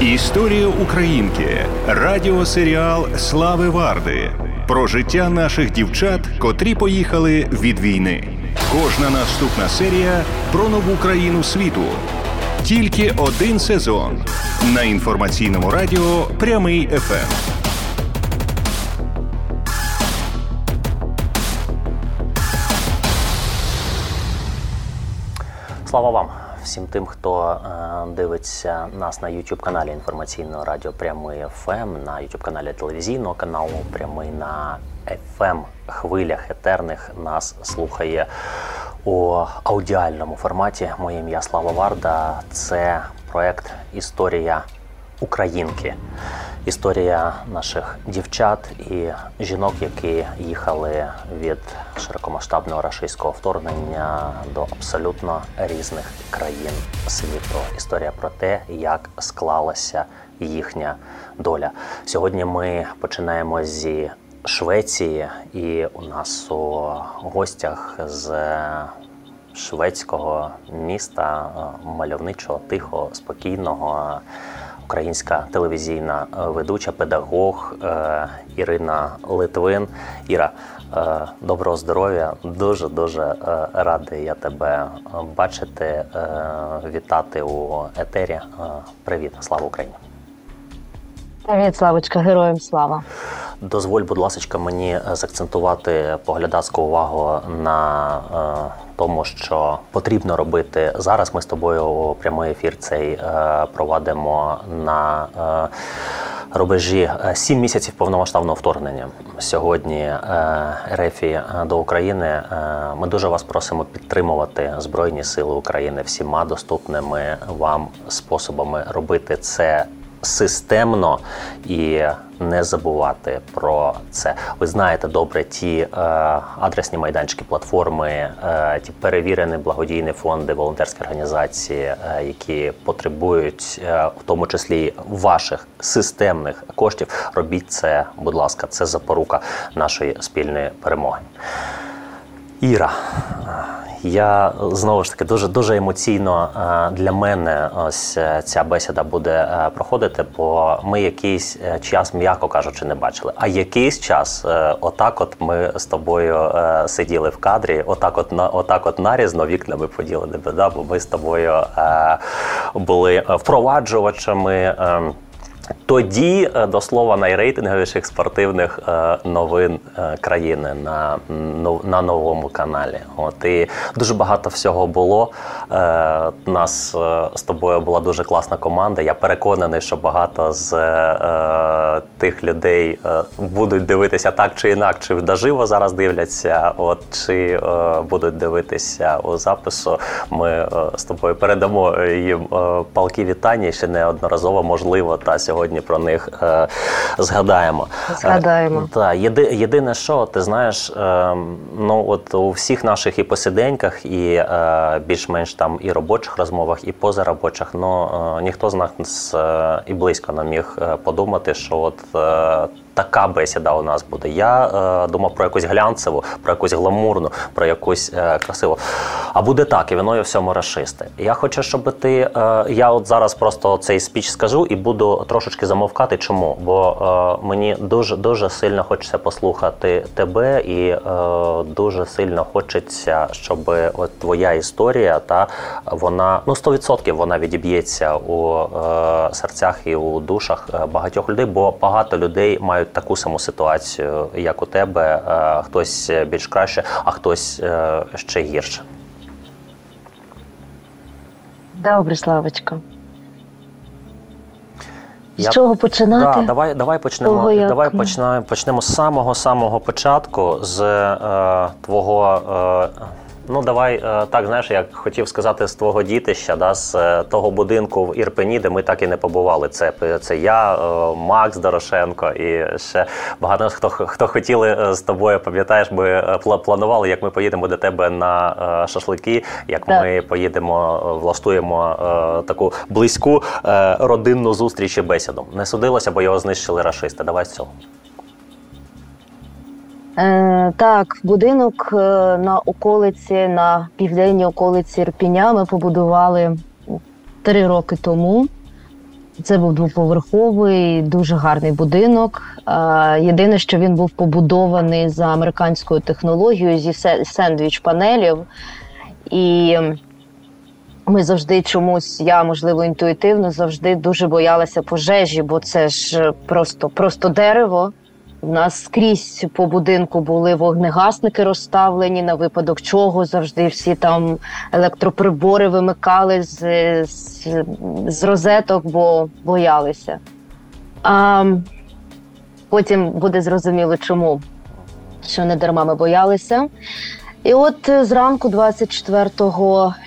Історія Українки. Радіосеріал Слави Варди. Про життя наших дівчат, котрі поїхали від війни. Кожна наступна серія про нову країну світу. Тільки один сезон на інформаційному радіо Прямий ФМ. Слава вам всім тим, хто е, дивиться нас на youtube каналі інформаційного радіо Прямий ФМ, на youtube каналі телевізійного каналу Прямий на fm хвилях етерних нас слухає у аудіальному форматі. Моє ім'я Слава Варда. Це проект Історія Українки. Історія наших дівчат і жінок, які їхали від широкомасштабного рашистського вторгнення до абсолютно різних країн світу. Історія про те, як склалася їхня доля. Сьогодні ми починаємо зі Швеції, і у нас у гостях з шведського міста мальовничого, тихого, спокійного українська телевізійна е, ведуча, педагог е, Ірина Литвин. Іра, е, доброго здоров'я! Дуже дуже радий я тебе бачити, вітати у етері. Привіт, слава Україні! Привіт, Славочка, героям слава! Дозволь, будь ласка, мені закцентувати поглядацьку увагу на е, тому, що потрібно робити зараз. Ми з тобою у прямий ефір цей е, проводимо на е, рубежі сім місяців повномасштабного вторгнення. Сьогодні е, Рефі до України. Е, ми дуже вас просимо підтримувати Збройні Сили України всіма доступними вам способами робити це системно і не забувати про це. Ви знаєте добре ті е, адресні майданчики, платформи, е, ті перевірені благодійні фонди, волонтерські організації, е, які потребують, е, в тому числі ваших системних коштів. Робіть це, будь ласка, це запорука нашої спільної перемоги. Іра. Я знову ж таки дуже дуже емоційно е, для мене ось е, ця бесіда буде е, проходити, бо ми якийсь час, м'яко кажучи, не бачили. А якийсь час, отак, от ми з тобою сиділи в кадрі, отак, от на отак, от нарізно вікнами поділені, да, бо ми з тобою були впроваджувачами. Тоді е, до слова найрейтинговіших спортивних е, новин е, країни на на новому каналі. От і дуже багато всього було. У Нас з тобою була дуже класна команда. Я переконаний, що багато з тих людей будуть дивитися так чи інакше, чи наживо зараз дивляться. От чи будуть дивитися у запису. Ми з тобою передамо їм палки вітання ще неодноразово можливо та сьогодні сьогодні про них е, згадаємо. Згадаємо. Е, та, єди, єдине, що ти знаєш, е, ну от у всіх наших і посиденьках, і е, більш-менш там і робочих розмовах, і позаробочих, ну е, ніхто з нас е, і близько не міг е, подумати, що от така бесіда у нас буде. Я е, думав про якусь глянцеву, про якусь гламурну, про якусь е, красиву. А буде так, і виною всьому расисти. Я хочу, щоб ти. Е, я от зараз просто цей спіч скажу і буду трошечки замовкати. Чому? Бо е, мені дуже дуже сильно хочеться послухати тебе, і е, дуже сильно хочеться, щоб от твоя історія, та вона ну 100% вона відіб'ється у е, серцях і у душах багатьох людей, бо багато людей мають мають таку саму ситуацію, як у тебе. Е, хтось більш краще, а хтось е, ще гірше. Добре, Славочка. З Я... чого починати? Да, Давай давай почнемо Того, як... давай почнемо почнемо з самого самого початку, з е, твого. Е, Ну, давай е, так, знаєш, як хотів сказати з твого дітища, да, з е, того будинку в Ірпені, де ми так і не побували. Це це я, е, Макс Дорошенко і ще багато хто хто хотіли з тобою, пам'ятаєш, ми планували, як ми поїдемо до тебе на шашлики, як так. ми поїдемо, влаштуємо таку близьку родинну зустріч і бесіду. Не судилося, бо його знищили рашисти. Давай з цього. Е, Так, будинок е, на околиці, на південній околиці Ірпіня ми побудували три роки тому. Це був двоповерховий, дуже гарний будинок. Єдине, що він був побудований за американською технологією зі сендвіч панелів. І ми завжди чомусь, я можливо інтуїтивно завжди дуже боялася пожежі, бо це ж просто, просто дерево. У нас скрізь по будинку були вогнегасники розставлені на випадок чого завжди всі там електроприбори вимикали з з, з розеток, бо боялися. А Потім буде зрозуміло, чому що не дарма ми боялися. І от зранку, 24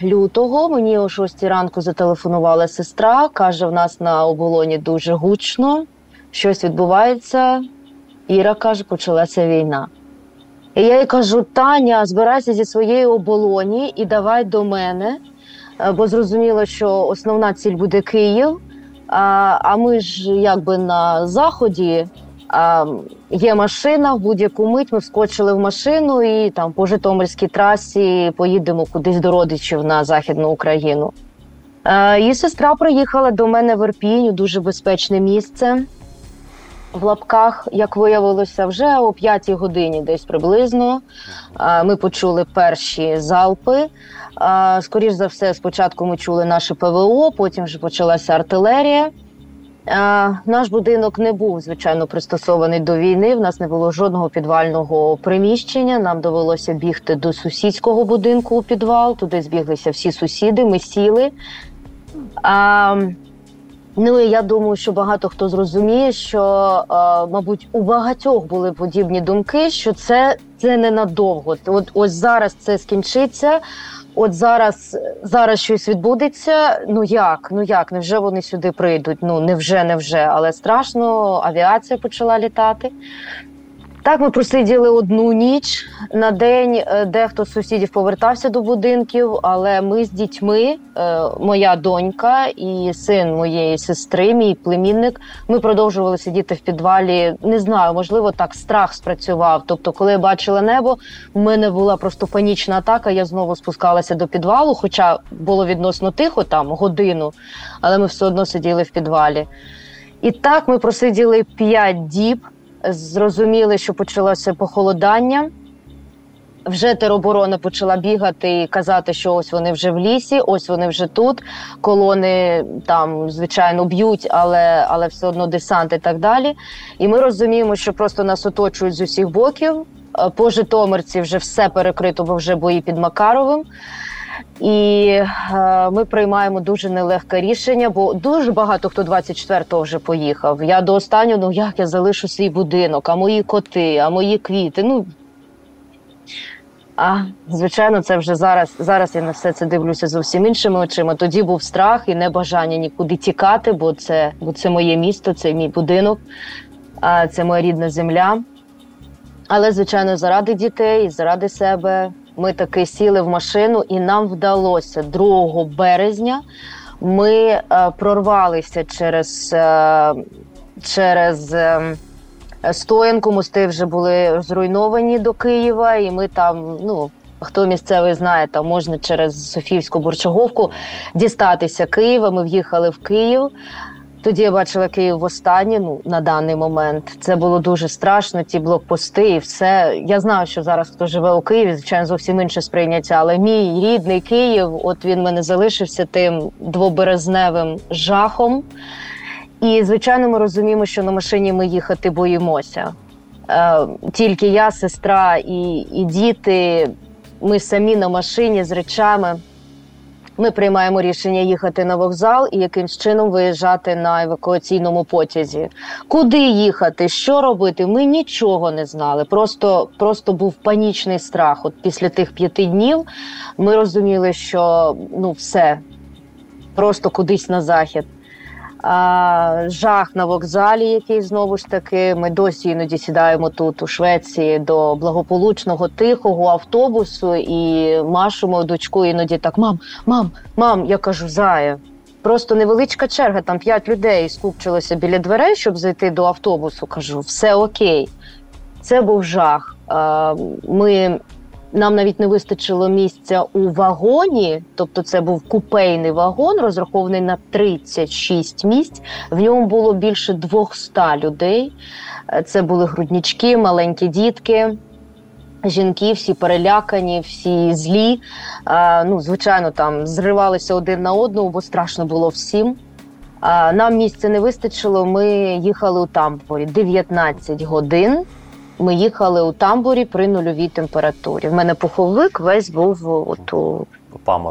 лютого, мені о 6 ранку зателефонувала сестра. Каже: в нас на оболоні дуже гучно, щось відбувається. Іра каже, почалася війна. І я їй кажу: Таня, збирайся зі своєї оболоні і давай до мене, е, бо зрозуміло, що основна ціль буде Київ. А а ми ж якби на заході а, є машина, в будь-яку мить ми вскочили в машину і там по Житомирській трасі поїдемо кудись до родичів на Західну Україну. А, е, сестра приїхала до мене в Ірпінь, дуже безпечне місце в лапках, як виявилося, вже о п'ятій годині, десь приблизно. Ми почули перші залпи. Скоріш за все, спочатку ми чули наше ПВО, потім вже почалася артилерія. Наш будинок не був звичайно пристосований до війни. В нас не було жодного підвального приміщення. Нам довелося бігти до сусідського будинку у підвал. Туди збіглися всі сусіди. Ми сіли. Ну я думаю, що багато хто зрозуміє, що е, мабуть у багатьох були подібні думки, що це це ненадовго. От ось зараз це скінчиться. От зараз зараз щось відбудеться. Ну як? Ну як? Невже вони сюди прийдуть? Ну невже, невже, але страшно. Авіація почала літати. Так, ми просиділи одну ніч на день. Е, дехто з сусідів повертався до будинків, але ми з дітьми, е, моя донька і син моєї сестри, мій племінник, ми продовжували сидіти в підвалі. Не знаю, можливо, так страх спрацював. Тобто, коли я бачила небо, в мене була просто панічна атака. Я знову спускалася до підвалу, хоча було відносно тихо, там годину, але ми все одно сиділи в підвалі. І так ми просиділи п'ять діб зрозуміли, що почалося похолодання. Вже тероборона почала бігати і казати, що ось вони вже в лісі, ось вони вже тут. Колони там, звичайно, б'ють, але але все одно десант і так далі. І ми розуміємо, що просто нас оточують з усіх боків. Е, по Житомирці вже все перекрито, бо вже бої під Макаровим. І е, ми приймаємо дуже нелегке рішення, бо дуже багато хто 24-го вже поїхав. Я до останнього, ну як я залишу свій будинок, а мої коти, а мої квіти. Ну а звичайно, це вже зараз. Зараз я на все це дивлюся зовсім іншими очима. Тоді був страх і небажання нікуди тікати, бо це бо це моє місто, це мій будинок, а це моя рідна земля. Але, звичайно, заради дітей, заради себе ми таки сіли в машину, і нам вдалося 2 березня. Ми е, прорвалися через е, через е, стоянку. Мости вже були зруйновані до Києва, і ми там, ну хто місцевий знає, там можна через Софіївську Борчаговку дістатися Києва. Ми в'їхали в Київ. Тоді я бачила Київ востаннє, ну на даний момент. Це було дуже страшно. Ті блокпости і все. Я знаю, що зараз хто живе у Києві, звичайно, зовсім інше сприйняття. Але мій рідний Київ, от він мене залишився тим двоберезневим жахом. І, звичайно, ми розуміємо, що на машині ми їхати боїмося. Е, Тільки я, сестра і, і діти. Ми самі на машині з речами. Ми приймаємо рішення їхати на вокзал і якимсь чином виїжджати на евакуаційному потязі. Куди їхати, що робити? Ми нічого не знали. Просто просто був панічний страх. От після тих п'яти днів ми розуміли, що ну все просто кудись на захід жах на вокзалі, який знову ж таки ми досі іноді сідаємо тут у Швеції до благополучного тихого автобусу і машемо дочку іноді так: мам, мам, мам, я кажу, зая. Просто невеличка черга, там п'ять людей скупчилося біля дверей, щоб зайти до автобусу. Кажу, все окей. Це був жах. Ми нам навіть не вистачило місця у вагоні, тобто це був купейний вагон, розрахований на 36 місць. В ньому було більше 200 людей. Це були груднічки, маленькі дітки. Жінки всі перелякані, всі злі. Ну, Звичайно, там зривалися один на одного, бо страшно було всім. Нам місця не вистачило. Ми їхали у тамбурі 19 годин. Ми їхали у тамбурі при нульовій температурі. В мене пуховик весь був от у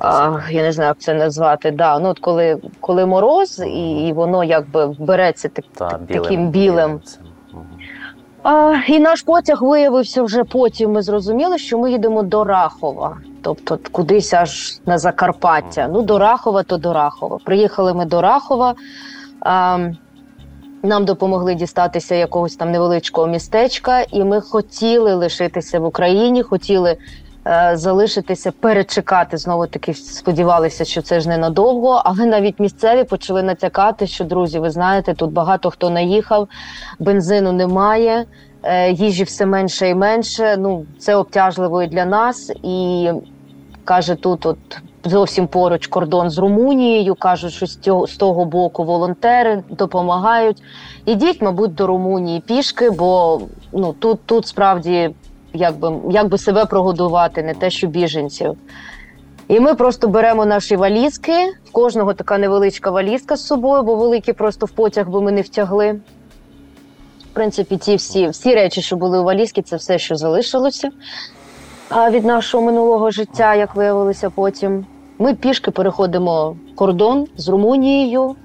а, я не знаю, як це назвати. Да, ну от коли коли мороз, і, і воно якби береться так, Та, білим, таким білим. білим. А, І наш потяг виявився вже потім. Ми зрозуміли, що ми їдемо до Рахова, тобто кудись аж на Закарпаття. Ну, до Рахова, то до Рахова. Приїхали ми до Рахова. А, нам допомогли дістатися якогось там невеличкого містечка, і ми хотіли лишитися в Україні, хотіли е, залишитися, перечекати. Знову таки сподівалися, що це ж ненадовго. Але навіть місцеві почали натякати, що друзі, ви знаєте, тут багато хто наїхав, бензину немає, е, їжі все менше і менше. Ну це обтяжливо і для нас і каже тут, от зовсім поруч кордон з Румунією. кажуть, що з цього з того боку волонтери допомагають. Ідіть, мабуть, до Румунії пішки, бо ну тут тут справді якби як би себе прогодувати, не те, що біженців. І ми просто беремо наші валізки. В кожного така невеличка валізка з собою, бо великі просто в потяг би ми не втягли. В принципі, ті всі всі речі, що були у валізці, це все, що залишилося від нашого минулого життя, як виявилося потім. Ми пішки переходимо кордон з Румунією.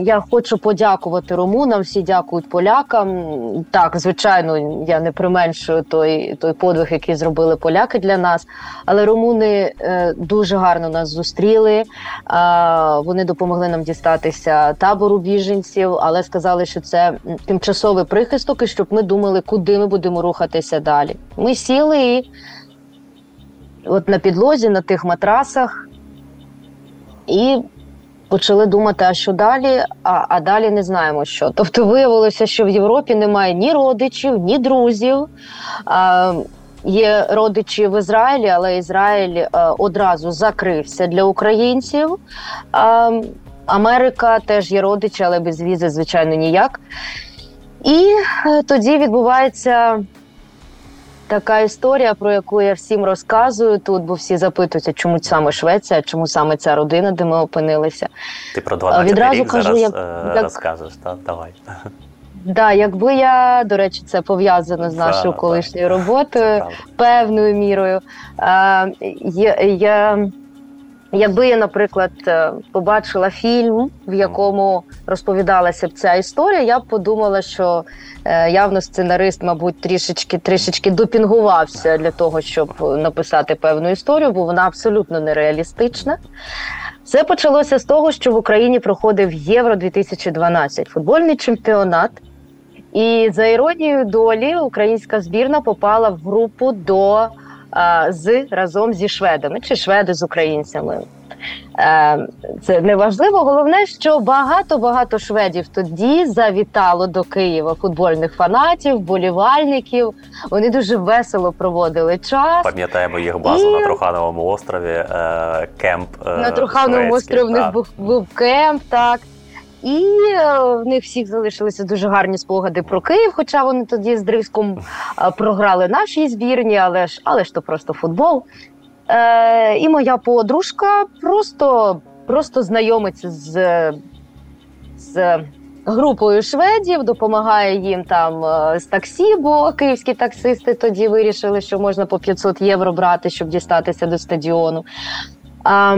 Я хочу подякувати румунам. Всі дякують полякам. Так, звичайно, я не применшую той той подвиг, який зробили поляки для нас. Але румуни е, дуже гарно нас зустріли. Вони допомогли нам дістатися табору біженців, але сказали, що це тимчасовий прихисток, і щоб ми думали, куди ми будемо рухатися далі. Ми сіли і от на підлозі, на тих матрасах. І почали думати, а що далі, а а далі не знаємо що. Тобто виявилося, що в Європі немає ні родичів, ні друзів. А, Є родичі в Ізраїлі, але Ізраїль а, одразу закрився для українців. А, Америка теж є родичі, але без візи, звичайно, ніяк. І е, тоді відбувається така історія, про яку я всім розказую тут, бо всі запитуються, чому саме Швеція, чому саме ця родина, де ми опинилися. Ти про 12 Відразу рік кажу, зараз як, е, розкажеш, так? Давай. Да, якби я, до речі, це пов'язано з нашою колишньою роботою певною мірою. А, я, я Якби я, наприклад, е, побачила фільм, в якому розповідалася б ця історія, я б подумала, що е, явно сценарист, мабуть, трішечки трішечки допінгувався для того, щоб написати певну історію, бо вона абсолютно нереалістична. Все почалося з того, що в Україні проходив Євро 2012 футбольний чемпіонат. І за іронією долі українська збірна попала в групу до з разом зі шведами чи шведи з українцями. Е, це не важливо. Головне, що багато багато шведів тоді завітало до Києва футбольних фанатів, болівальників. Вони дуже весело проводили час. Пам'ятаємо їх базу І... на Трухановому острові. Е, кемп е, на Трухановому острові в них був, був кемп. Так і е, в них всіх залишилися дуже гарні спогади про Київ. Хоча вони тоді з Дриском е, програли нашій збірні, але ж але ж то просто футбол. Е, І моя подружка просто просто знайомиться з, з групою шведів, допомагає їм там е, з таксі, бо київські таксисти тоді вирішили, що можна по 500 євро брати, щоб дістатися до стадіону. А,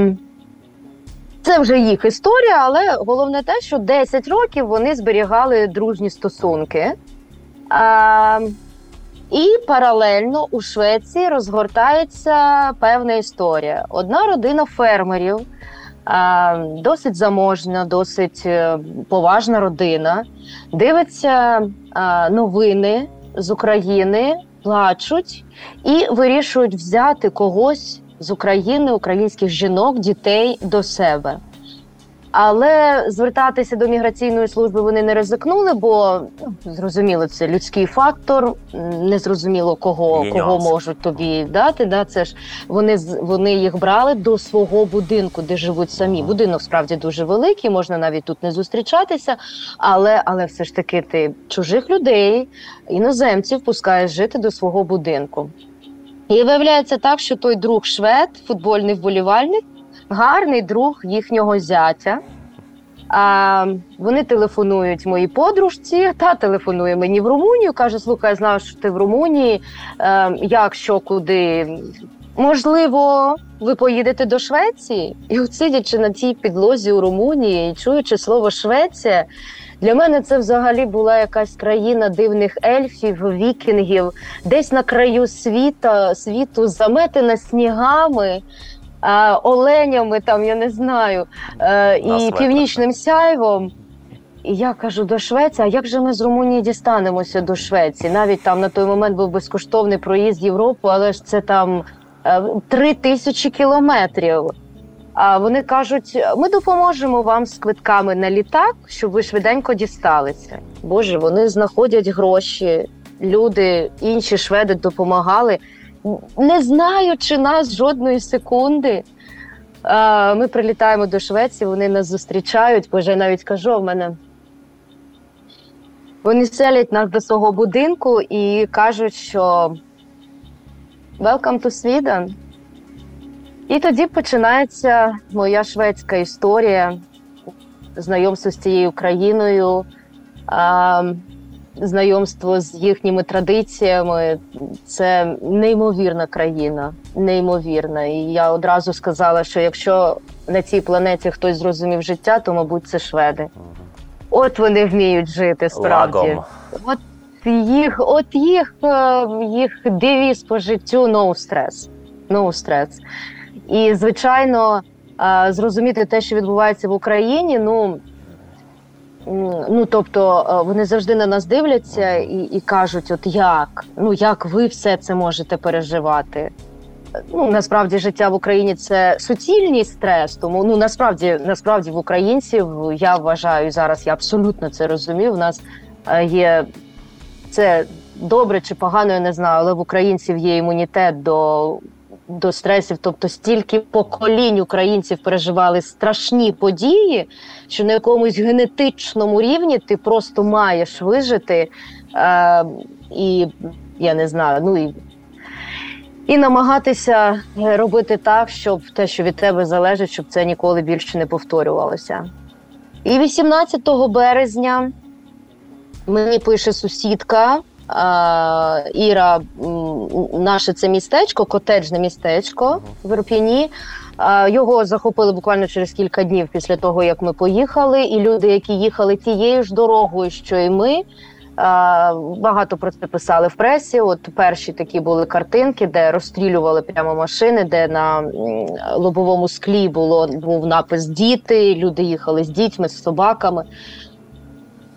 це вже їх історія, але головне те, що 10 років вони зберігали дружні стосунки. А, І паралельно у Швеції розгортається певна історія. Одна родина фермерів, а, досить заможна, досить е, поважна родина, дивиться а, новини з України, плачуть і вирішують взяти когось з України, українських жінок, дітей до себе. Але звертатися до міграційної служби вони не ризикнули, бо ну, зрозуміло, це людський фактор. Не зрозуміло кого кого можуть тобі дати. Да, це ж вони вони їх брали до свого будинку, де живуть самі. Будинок справді дуже великий, можна навіть тут не зустрічатися, але але все ж таки ти чужих людей, іноземців пускаєш жити до свого будинку. І виявляється так, що той друг швед, футбольний вболівальник, гарний друг їхнього зятя. А, вони телефонують моїй подружці, та телефонує мені в Румунію. каже: Слухай, я знаю, що ти в Румунії. Е, як що, куди? Можливо, ви поїдете до Швеції? І от сидячи на цій підлозі у Румунії чуючи слово Швеція, для мене це взагалі була якась країна дивних ельфів, вікінгів, десь на краю світа, світу заметена снігами. Оленями там я не знаю, е, і Нас північним сяйвом. І я кажу до Швеції, а як же ми з Румунії дістанемося до Швеції? Навіть там на той момент був безкоштовний проїзд в Європу, але ж це там е, три тисячі кілометрів. Вони кажуть: ми допоможемо вам з квитками на літак, щоб ви швиденько дісталися. Боже, вони знаходять гроші. Люди, інші шведи допомагали, не знаючи нас жодної секунди. Ми прилітаємо до Швеції, вони нас зустрічають. Боже, я навіть кажу, в мене. Вони селять нас до свого будинку і кажуть, що Welcome to Sweden. І тоді починається моя шведська історія, знайомство з цією країною, знайомство з їхніми традиціями. Це неймовірна країна, неймовірна. І я одразу сказала, що якщо на цій планеті хтось зрозумів життя, то мабуть це шведи. От вони вміють жити справді. Лагом. От їх, от їх, е, їх девіз по життю no stress. No stress. І, звичайно, е, зрозуміти те, що відбувається в Україні, ну. Ну, тобто е, вони завжди на нас дивляться і, і кажуть: от як? Ну як ви все це можете переживати? Ну насправді життя в Україні це суцільний стрес. Тому ну насправді, насправді в українців я вважаю зараз. Я абсолютно це розумію. У нас е, є це добре чи погано, я не знаю, але в українців є імунітет до, до стресів. Тобто стільки поколінь українців переживали страшні події, що на якомусь генетичному рівні ти просто маєш вижити. Е, і я не знаю, ну і. І намагатися робити так, щоб те, що від тебе залежить, щоб це ніколи більше не повторювалося. І 18 березня Мені пише сусідка. Іра, наше це містечко, котеджне містечко в Ірпіні. Його захопили буквально через кілька днів після того, як ми поїхали. І люди, які їхали тією ж дорогою, що і ми. Багато про це писали в пресі. От перші такі були картинки, де розстрілювали прямо машини, де на лобовому склі було був напис Діти. Люди їхали з дітьми, з собаками.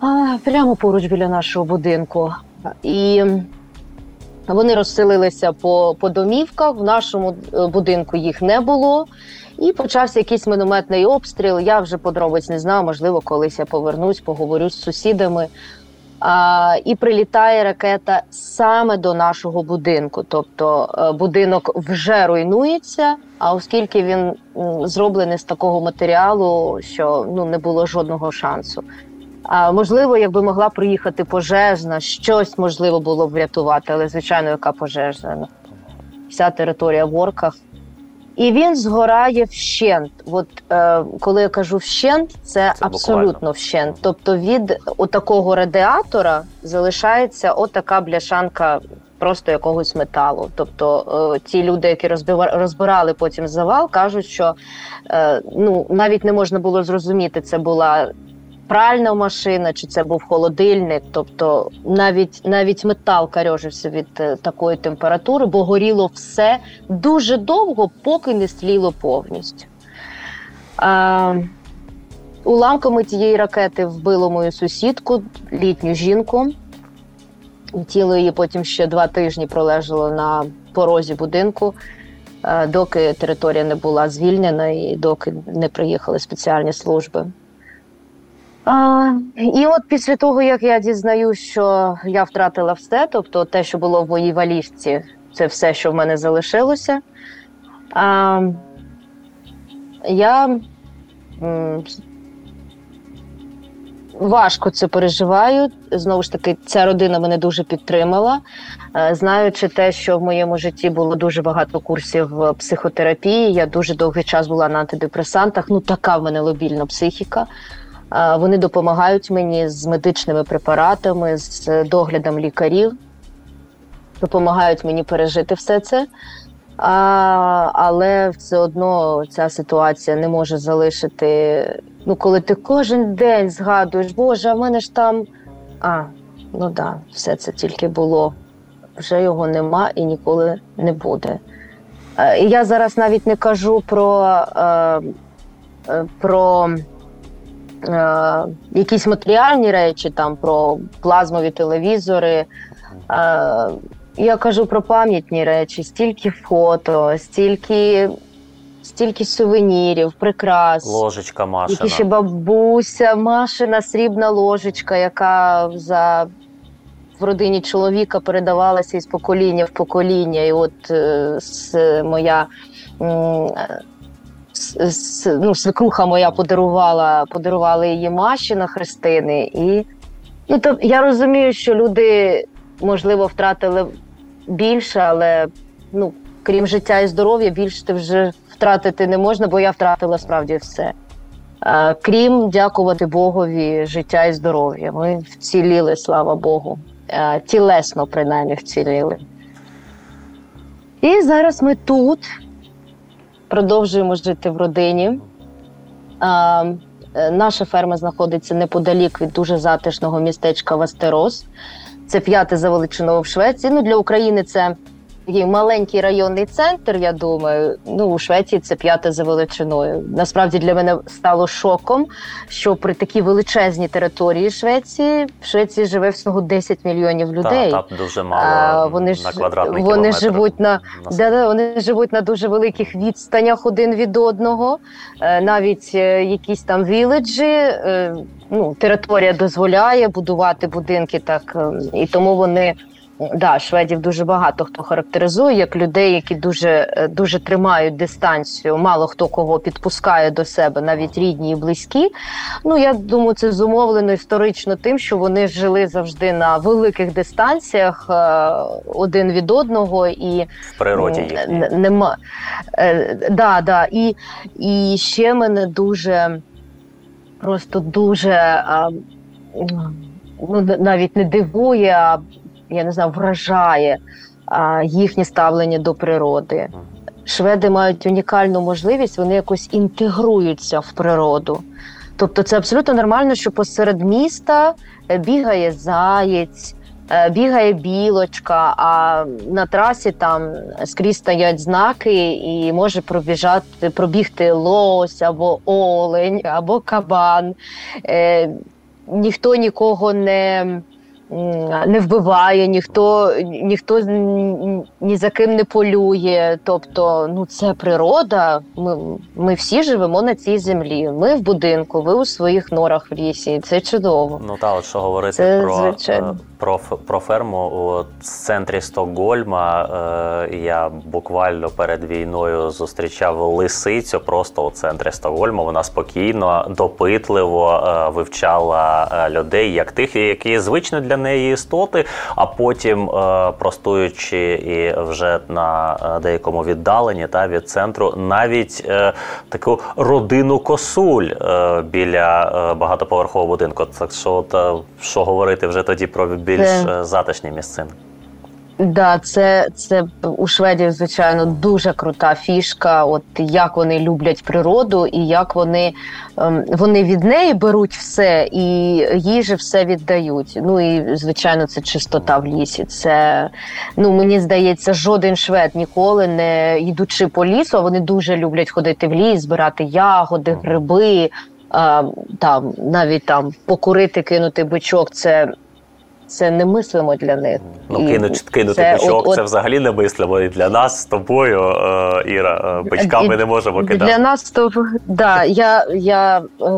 А, прямо поруч біля нашого будинку. І вони розселилися по, по домівках. В нашому е, будинку їх не було. І почався якийсь мінометний обстріл. Я вже подробиць не знаю, можливо, колись я повернусь, поговорю з сусідами. А, і прилітає ракета саме до нашого будинку. Тобто е, будинок вже руйнується. А оскільки він зроблений з такого матеріалу, що ну не було жодного шансу. А можливо, якби могла приїхати пожежна, щось можливо було б врятувати, але звичайно, яка пожежна? Ну, Вся територія в орках. І він згорає вщент. От е, коли я кажу вщент, це, Це абсолютно буквально. вщент. Тобто від отакого радіатора залишається отака бляшанка просто якогось металу. Тобто е, ті люди, які розбирали потім завал, кажуть, що е, ну навіть не можна було зрозуміти, це була пральна машина, чи це був холодильник. Тобто навіть навіть метал карьожився від е, такої температури, бо горіло все дуже довго, поки не сліло повністю. Е, уламками тієї ракети вбило мою сусідку, літню жінку. Тіло її потім ще два тижні пролежало на порозі будинку. е, доки територія не була звільнена і доки не приїхали спеціальні служби. А, І от після того, як я дізнаюсь, що я втратила все, тобто те, що було в моїй валізці, це все, що в мене залишилося. А, Я важко це переживаю. Знову ж таки, ця родина мене дуже підтримала. Знаючи те, що в моєму житті було дуже багато курсів е, психотерапії, я дуже довгий час була на антидепресантах. Ну, така в мене лобільна психіка. Вони допомагають мені з медичними препаратами, з доглядом лікарів, допомагають мені пережити все це. А, але все одно ця ситуація не може залишити. Ну, коли ти кожен день згадуєш, Боже, а в мене ж там. А, ну да, все це тільки було. Вже його нема і ніколи не буде. Е, І я зараз навіть не кажу про, е, е, про якісь матеріальні речі, там про плазмові телевізори. Е, я кажу про пам'ятні речі, стільки фото, стільки, стільки сувенірів, прикрас. Ложечка Машина. Які ще бабуся, Машина срібна ложечка, яка за в родині чоловіка передавалася із покоління в покоління. І от е, моя с, ну, свекруха моя подарувала, подарувала її Маші Христини. І ну, то, я розумію, що люди, можливо, втратили більше, але ну, крім життя і здоров'я, більше ти вже втратити не можна, бо я втратила справді все. Крім дякувати Богові, життя і здоров'я. Ми вціліли, слава Богу. Тілесно, принаймні, вціліли. І зараз ми тут продовжуємо жити в родині. А, е, наша ферма знаходиться неподалік від дуже затишного містечка Вастерос. Це п'яте за величиною в Швеції. Ну, для України це такий маленький районний центр, я думаю. Ну, у Швеції це п'яте за величиною. Насправді для мене стало шоком, що при такій величезній території Швеції в Швеції живе всього 10 мільйонів людей. Та, там дуже мало А, вони на ж- вони кілометр живуть на- населення. Да, да, вони живуть на дуже великих відстанях один від одного. Е, Навіть е, якісь там віледжі, е, ну, територія дозволяє будувати будинки так, е, і тому вони. Да, шведів дуже багато хто характеризує як людей, які дуже, е, дуже тримають дистанцію. Мало хто кого підпускає до себе, навіть рідні і близькі. Ну я думаю, це зумовлено історично тим, що вони жили завжди на великих дистанціях е, один від одного і в природі Нема. Е, да, да. І, і ще мене дуже, просто дуже ну, навіть не дивує, а я не знаю, вражає а, їхнє ставлення до природи. Шведи мають унікальну можливість, вони якось інтегруються в природу. Тобто це абсолютно нормально, що посеред міста е, бігає заєць, е, бігає білочка, а на трасі там скрізь стоять знаки, і може пробіжати, пробігти лось або олень, або кабан. Е, ніхто нікого не. Не вбиває, ніхто ніхто ні- за ким не полює. Тобто, ну це природа. Ми, ми всі живемо на цій землі. Ми в будинку, ви у своїх норах в лісі. Це чудово. Ну та от що говорити Це про, звичайно. е, про, про ферму у центрі Стокгольма. е, Я буквально перед війною зустрічав лисицю просто у центрі Стокгольма. Вона спокійно, допитливо е, вивчала е, людей як тих, які звичні для неї істоти. А потім, е, простуючи і вже на е, деякому віддаленні та від центру, навіть е, таку родину косуль е, біля е, багатоповерхового будинку. Так що, е, що говорити вже тоді про більш затишні місцини. Да, це, це у шведів, звичайно, дуже крута фішка. От як вони люблять природу, і як вони, ем, вони від неї беруть все і їжі все віддають. Ну і звичайно, це чистота в лісі. Це ну мені здається, жоден швед ніколи не йдучи по лісу. Вони дуже люблять ходити в ліс, збирати ягоди, гриби. А, там навіть там покурити, кинути бичок. Це це немислимо для них. Ну, кинуть кинути це, от, це взагалі не мислимо. І для нас з тобою, е, Іра, е, бичками і, не можемо кидати. Для нас то да, я, я, е,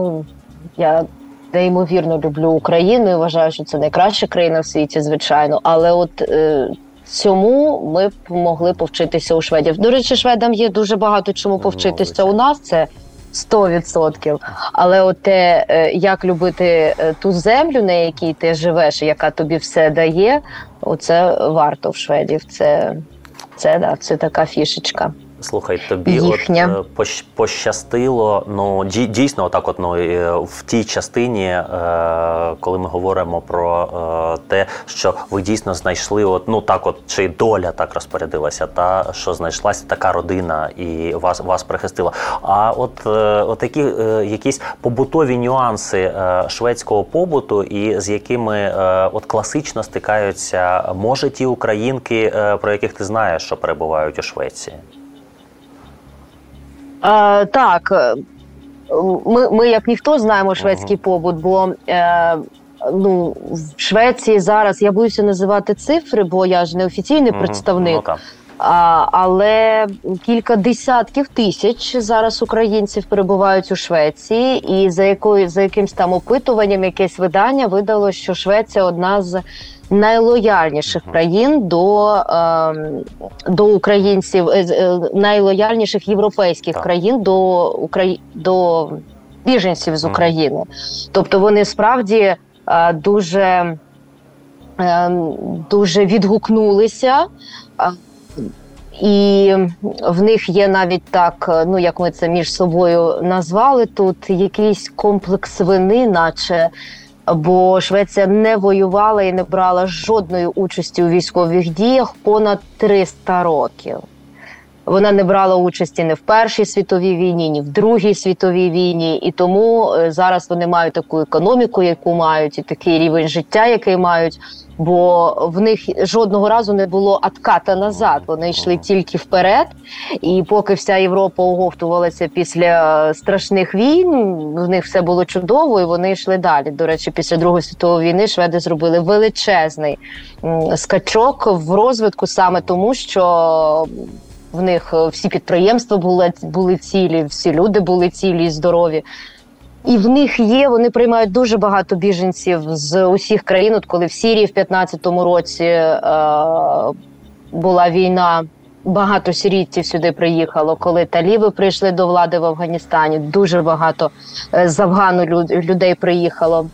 я неймовірно люблю Україну і вважаю, що це найкраща країна в світі, звичайно. Але от е, цьому ми б могли повчитися у шведів. До речі, шведам є дуже багато чому Ну, повчитися у нас. Це 100%. Але от те, е, як любити е, ту землю, на якій ти живеш, яка тобі все дає, оце варто в шведів. Це, це, да, це така фішечка. Слухай, тобі Їхня. от е, пощ- пощастило. Ну дій- дійсно, отак, от ну е, в тій частині, е, коли ми говоримо про е, те, що ви дійсно знайшли, от ну так, от чи доля так розпорядилася, та що знайшлася така родина і вас вас прихистила. А от, е, от такі якісь побутові нюанси шведського побуту, і з якими от класично стикаються, може ті українки, про яких ти знаєш, що перебувають у Швеції. Е, так, ми, ми, як ніхто, знаємо шведський побут, бо е, ну, в Швеції зараз я боюся називати цифри, бо я ж не офіційний Мгм. представник. Ну. А, але кілька десятків тисяч зараз українців перебувають у Швеції, і за якою за якимсь там опитуванням, якесь видання видало, що Швеція одна з найлояльніших країн до, е, до українців, е, е, найлояльніших європейських Так. країн до Украї... до біженців з України. Тобто вони справді е, дуже, е, дуже відгукнулися. І в них є навіть так, ну як ми це між собою назвали тут, якийсь комплекс вини, наче. Бо Швеція не воювала і не брала жодної участі у військових діях понад 300 років. Вона не брала участі ні в Першій світовій війні, ні в Другій світовій війні, і тому е, зараз вони мають таку економіку, яку мають, і такий рівень життя, який мають. Бо в них жодного разу не було отката назад. Вони йшли тільки вперед. І поки вся Європа оговтувалася після страшних війн, в них все було чудово, і вони йшли далі. До речі, після Другої світової війни шведи зробили величезний скачок в розвитку саме тому, що в них е, всі підприємства були, були цілі, всі люди були цілі і здорові. І в них є, вони приймають дуже багато біженців з усіх країн. От коли в Сірії в 15-му році е, була війна, багато сирійців сюди приїхало. Коли таліби прийшли до влади в Афганістані, дуже багато е, з Афгану люд- людей приїхало.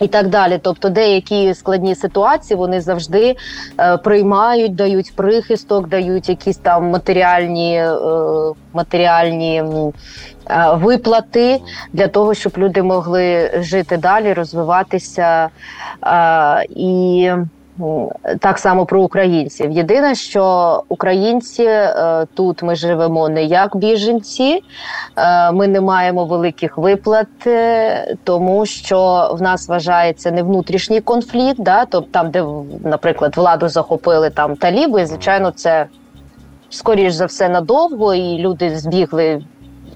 І так далі. Тобто, деякі складні ситуації вони завжди е, приймають, дають прихисток, дають якісь там матеріальні, е, матеріальні е, виплати для того, щоб люди могли жити далі, розвиватися. Е, і так само про українців. Єдине, що українці е, тут ми живемо не як біженці, е, ми не маємо великих виплат, е, тому що в нас вважається не внутрішній конфлікт, да, тобто там, де, наприклад, владу захопили там таліби, звичайно, це скоріш за все надовго, і люди збігли.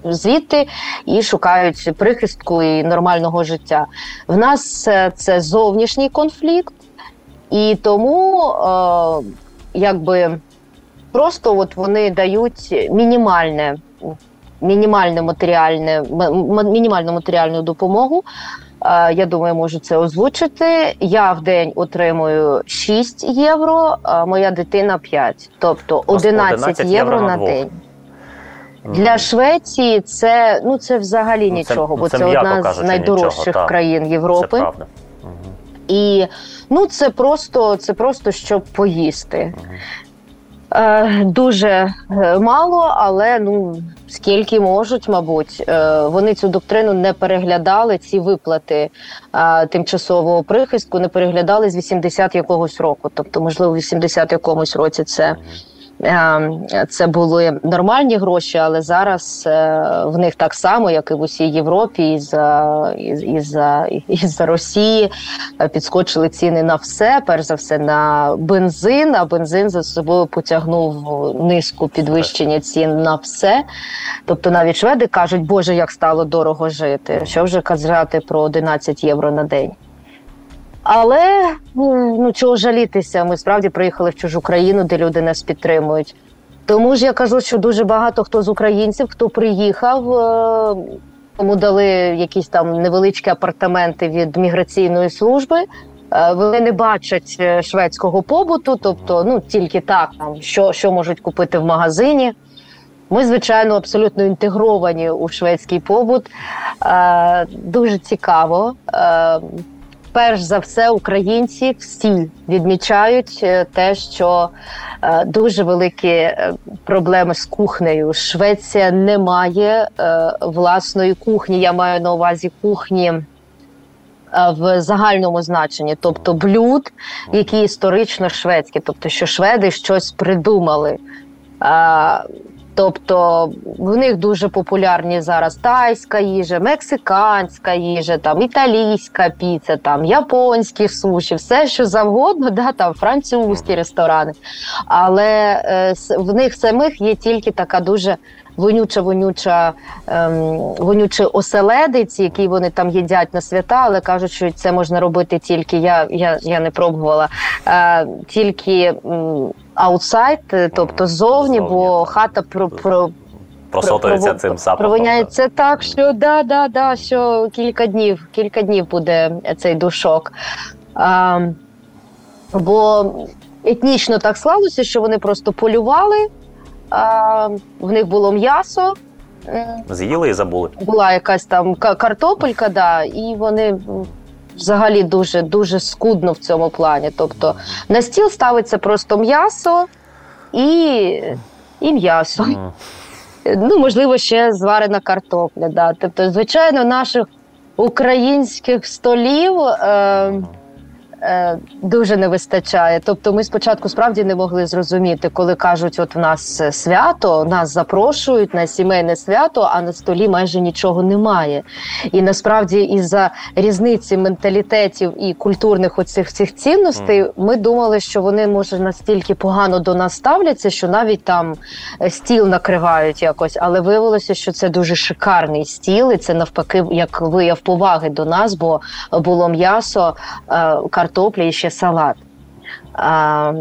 Звідти і шукають прихистку і нормального життя. В нас е, це зовнішній конфлікт, і тому е, якби просто от вони дають мінімальне, мінімальне матеріальне, мінімальну матеріальну допомогу. Е, Я думаю, можу це озвучити. Я в день отримую 6 євро, а моя дитина 5. Тобто 11, 11 євро, на на двох. день. Для Швеції це ну це взагалі Ну, це- нічого, бо це, це, одна з найдорожчих нічого, країн Це Європи. правда. Мгм. І ну це просто це просто щоб поїсти. Е, дуже е, мало, але ну скільки можуть, мабуть, е, вони цю доктрину не переглядали. Ці виплати е, тимчасового прихистку не переглядали з 80 якогось року. Тобто, можливо, в 80 якомусь році це. Е, Це були нормальні гроші, але зараз е, в них так само, як і в усій Європі, і за, і за, і за Росії е, підскочили ціни на все. Перш за все на бензин. А бензин за собою потягнув низку підвищення цін на все. Тобто навіть шведи кажуть, Боже, як стало дорого жити. Що вже казати про 11 євро на день. Але ну, ну чого жалітися? Ми справді приїхали в чужу країну, де люди нас підтримують. Тому ж я кажу, що дуже багато хто з українців, хто приїхав, е, кому дали якісь там невеличкі апартаменти від міграційної служби. Е, вони не бачать е, шведського побуту, тобто ну тільки так, там що, що можуть купити в магазині. Ми, звичайно, абсолютно інтегровані у шведський побут. Е, Дуже цікаво. Перш за все, українці всі відмічають е, те, що е, дуже великі е, проблеми з кухнею. Швеція не має власної кухні. Я маю на увазі кухні. В загальному значенні, тобто блюд, які історично шведські, тобто що шведи щось придумали. Тобто в них дуже популярні зараз тайська їжа, мексиканська їжа, там італійська піца, там японські суші, все що завгодно, да, там французькі ресторани. Але е, в них самих є тільки така дуже вонюча, вонюча, ем, вонючий оселедець, який вони там їдять на свята, але кажуть, що це можна робити тільки. Я, я, я не пробувала е, тільки. Аутсайд, е, тобто ззовні, бо хата про, про, Просотується Прово- цим запахом. Провиняється так, що да, да, да, що кілька днів, кілька днів буде цей душок. А, бо етнічно так склалося, що вони просто полювали, в них було м'ясо. З'їли і забули. була якась там картопелька, да, і вони взагалі дуже дуже скудно в цьому плані. Тобто на стіл ставиться просто м'ясо і, і м'ясо. М. Ну, можливо, ще зварена картопля. Да. Тобто, звичайно, наших українських столів е, дуже не вистачає. Тобто, ми спочатку справді не могли зрозуміти, коли кажуть, от в нас свято, нас запрошують на сімейне свято, а на столі майже нічого немає. І насправді, із-за різниці менталітетів і культурних оцих цих цінностей, ми думали, що вони може настільки погано до нас ставляться, що навіть там е, стіл накривають якось, але виявилося, що це дуже шикарний стіл, і це навпаки як вияв поваги до нас, бо було м'ясо, е, картопля і ще салат. А,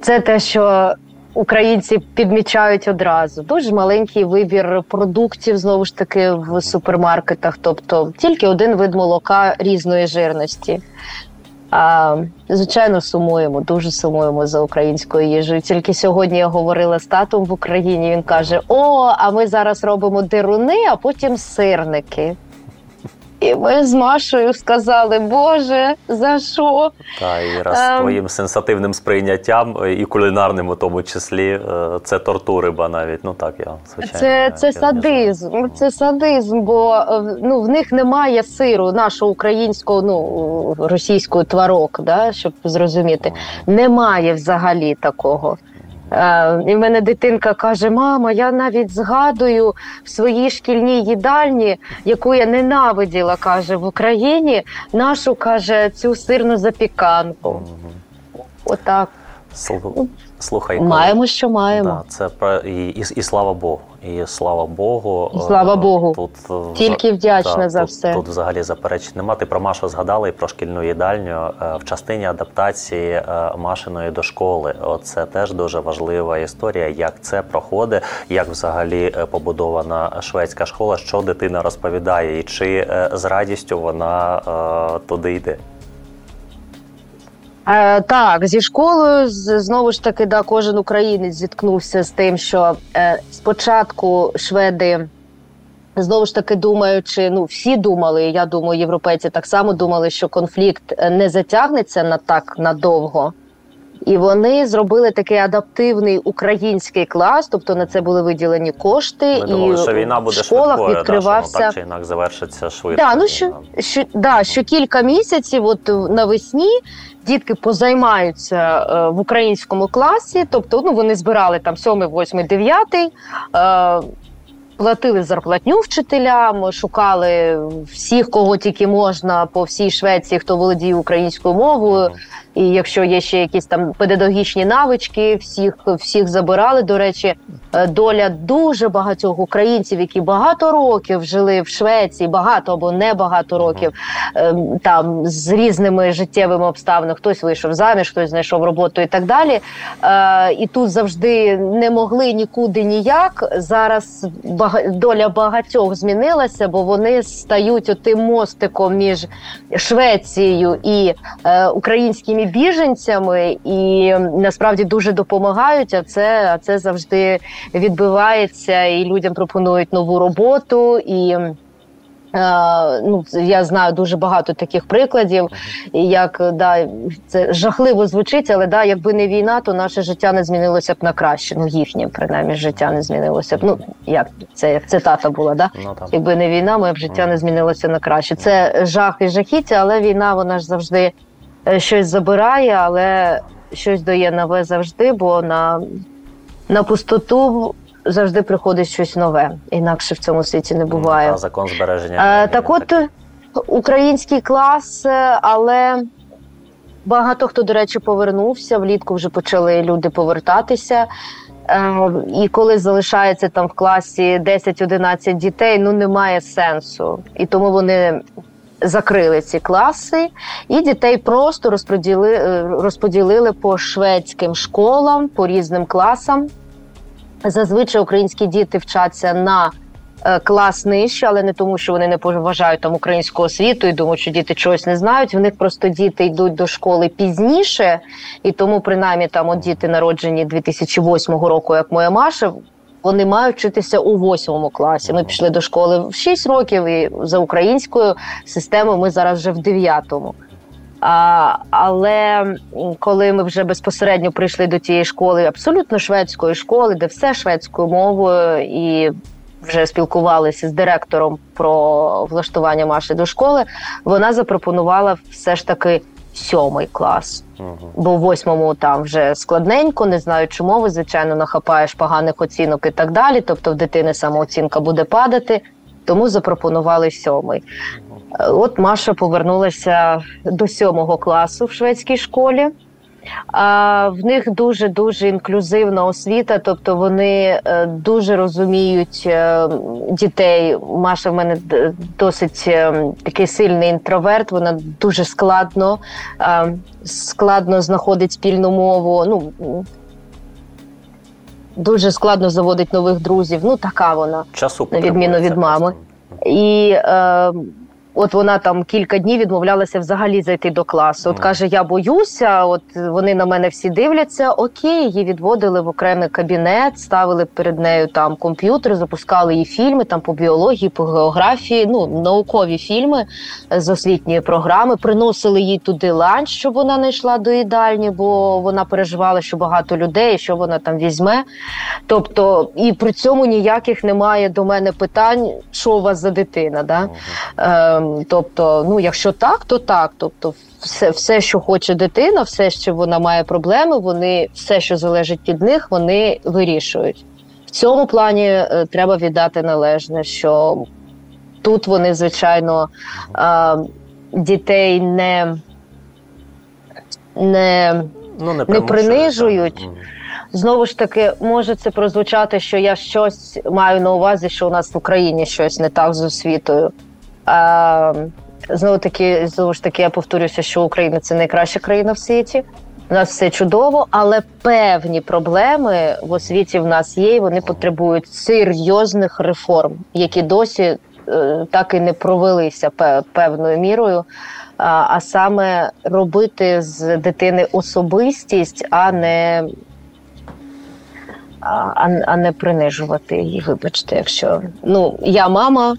Це те, що українці підмічають одразу. Дуже маленький вибір продуктів знову ж таки в супермаркетах, тобто тільки один вид молока різної жирності. А, звичайно, сумуємо, дуже сумуємо за українською їжею. Тільки сьогодні я говорила з татом в Україні. Він каже: О, а ми зараз робимо дируни, а потім сирники. І ми з Машою сказали: Боже, за що? Та і раз Ем. твоїм сенсативним сприйняттям е, і кулінарним у тому числі е, це тортури, ба навіть. Ну так я звичайно. Це, це я садизм. Це садизм, бо е, ну в них немає сиру, нашого українського, ну російського тварок, да, щоб зрозуміти. Немає взагалі такого. Е, і в мене дитинка каже: Мама, я навіть згадую в своїй шкільній їдальні, яку я ненавиділа, каже в Україні, нашу каже цю сирну запіканку. Угу. Отак. Слу- Слухай, Маємо, що маємо. Да, це і, і, і слава Богу. І слава Богу. І слава е, Богу. Тут е, Тільки вдячна та, за тут, все. Тут взагалі заперечень нема. Ти про Машу згадала і про шкільну їдальню Е, в частині адаптації Машиної до школи. Оце теж дуже важлива історія. Як це проходить, як взагалі побудована шведська школа, що дитина розповідає, і чи з радістю вона туди йде. Е, так, зі школою знову ж таки, да, кожен українець зіткнувся з тим, що е, спочатку шведи. Знову ж таки, думаючи, ну всі думали, я думаю, європейці так само думали, що конфлікт е, не затягнеться на так надовго. І вони зробили такий адаптивний український клас, тобто на це були виділені кошти, Ми думали, і що війна в буде школах швидкою, що відкривався воно так чи інакше завершиться швидко. Да, ну що, що, да, що кілька місяців, от навесні, дітки позаймаються е, в українському класі, тобто ну, вони збирали там 7, 8, 9, е, платили зарплатню вчителям, шукали всіх, кого тільки можна по всій Швеції, хто володіє українською мовою. І якщо є ще якісь там педагогічні навички, всіх всіх забирали. До речі, е, доля дуже багатьох українців, які багато років жили в Швеції, багато або не багато років, ем, там з різними життєвими обставинами. Хтось вийшов заміж, хтось знайшов роботу і так далі. Е, і тут завжди не могли нікуди ніяк. Зараз доля багатьох змінилася, бо вони стають тим мостиком між Швецією і е, українськими біженцями, і насправді дуже допомагають. А це а це завжди відбувається, і людям пропонують нову роботу і. Uh, ну, я знаю дуже багато таких прикладів, як да, це жахливо звучить, але да, якби не війна, то наше життя не змінилося б на краще. Ну їхнє принаймні життя не змінилося б. Ну як це як цитата була, да? Ну, якби не війна, моє б життя не змінилося на краще. Це жах і жахіття, але війна вона ж завжди е, щось забирає, але щось дає нове завжди, бо на, на пустоту завжди приходить щось нове, інакше в цьому світі не буває. Та, закон збереження. Е, так, от український клас, е, але багато хто, до речі, повернувся. Влітку вже почали люди повертатися. Е, і коли залишається там в класі 10-11 дітей, ну немає сенсу. І тому вони закрили ці класи, і дітей просто розподілили, розподілили по шведським школам, по різним класам. Зазвичай українські діти вчаться на е, клас нижче, але не тому, що вони не поважають там українську освіту і думають, що діти чогось не знають. В них просто діти йдуть до школи пізніше, і тому, принаймні, там от діти народжені 2008 року, як моя Маша. Вони мають вчитися у восьмому класі. Ми пішли до школи в 6 років і за українською системою. Ми зараз вже в дев'ятому. А, Але коли ми вже безпосередньо прийшли до тієї школи, абсолютно шведської школи, де все шведською мовою, і вже спілкувалися з директором про влаштування Маші до школи, вона запропонувала все ж таки сьомий клас. Бо в восьмому там вже складненько, не знаю, чому ви, звичайно, нахапаєш поганих оцінок і так далі. Тобто в дитини самооцінка буде падати, тому запропонували сьомий. От Маша повернулася до сьомого класу в шведській школі. А в них дуже дуже інклюзивна освіта, тобто вони е, дуже розуміють е, дітей. Маша в мене досить е, такий сильний інтроверт. Вона дуже складно складно знаходить спільну мову. Ну дуже складно заводить нових друзів. Ну така вона часу на відміну від мами. І е, От вона там кілька днів відмовлялася взагалі зайти до класу. От каже: Я боюся, от вони на мене всі дивляться. Окей, її відводили в окремий кабінет, ставили перед нею там комп'ютер, запускали її фільми там по біології, по географії, ну наукові фільми з освітньої програми. Приносили їй туди ланч, щоб вона не йшла до їдальні, бо вона переживала, що багато людей, що вона там візьме. Тобто, і при цьому ніяких немає до мене питань, що у вас за дитина. Да? Е, Тобто, ну якщо так, то так. Тобто, все, все, що хоче дитина, все, що вона має проблеми, вони все, що залежить від них, вони вирішують. В цьому плані е, треба віддати належне, що тут вони, звичайно, е, дітей не не, ну, не, не принижують. Знову ж таки, може це прозвучати, що я щось маю на увазі, що у нас в Україні щось не так з освітою. Знову таки, знову ж таки, я повторюся, що Україна це найкраща країна в світі. У нас все чудово, але певні проблеми в освіті в нас є. і Вони потребують серйозних реформ, які досі е, так і не провелися певною мірою. А саме робити з дитини особистість, а не а, а не принижувати її. Вибачте, якщо ну я мама.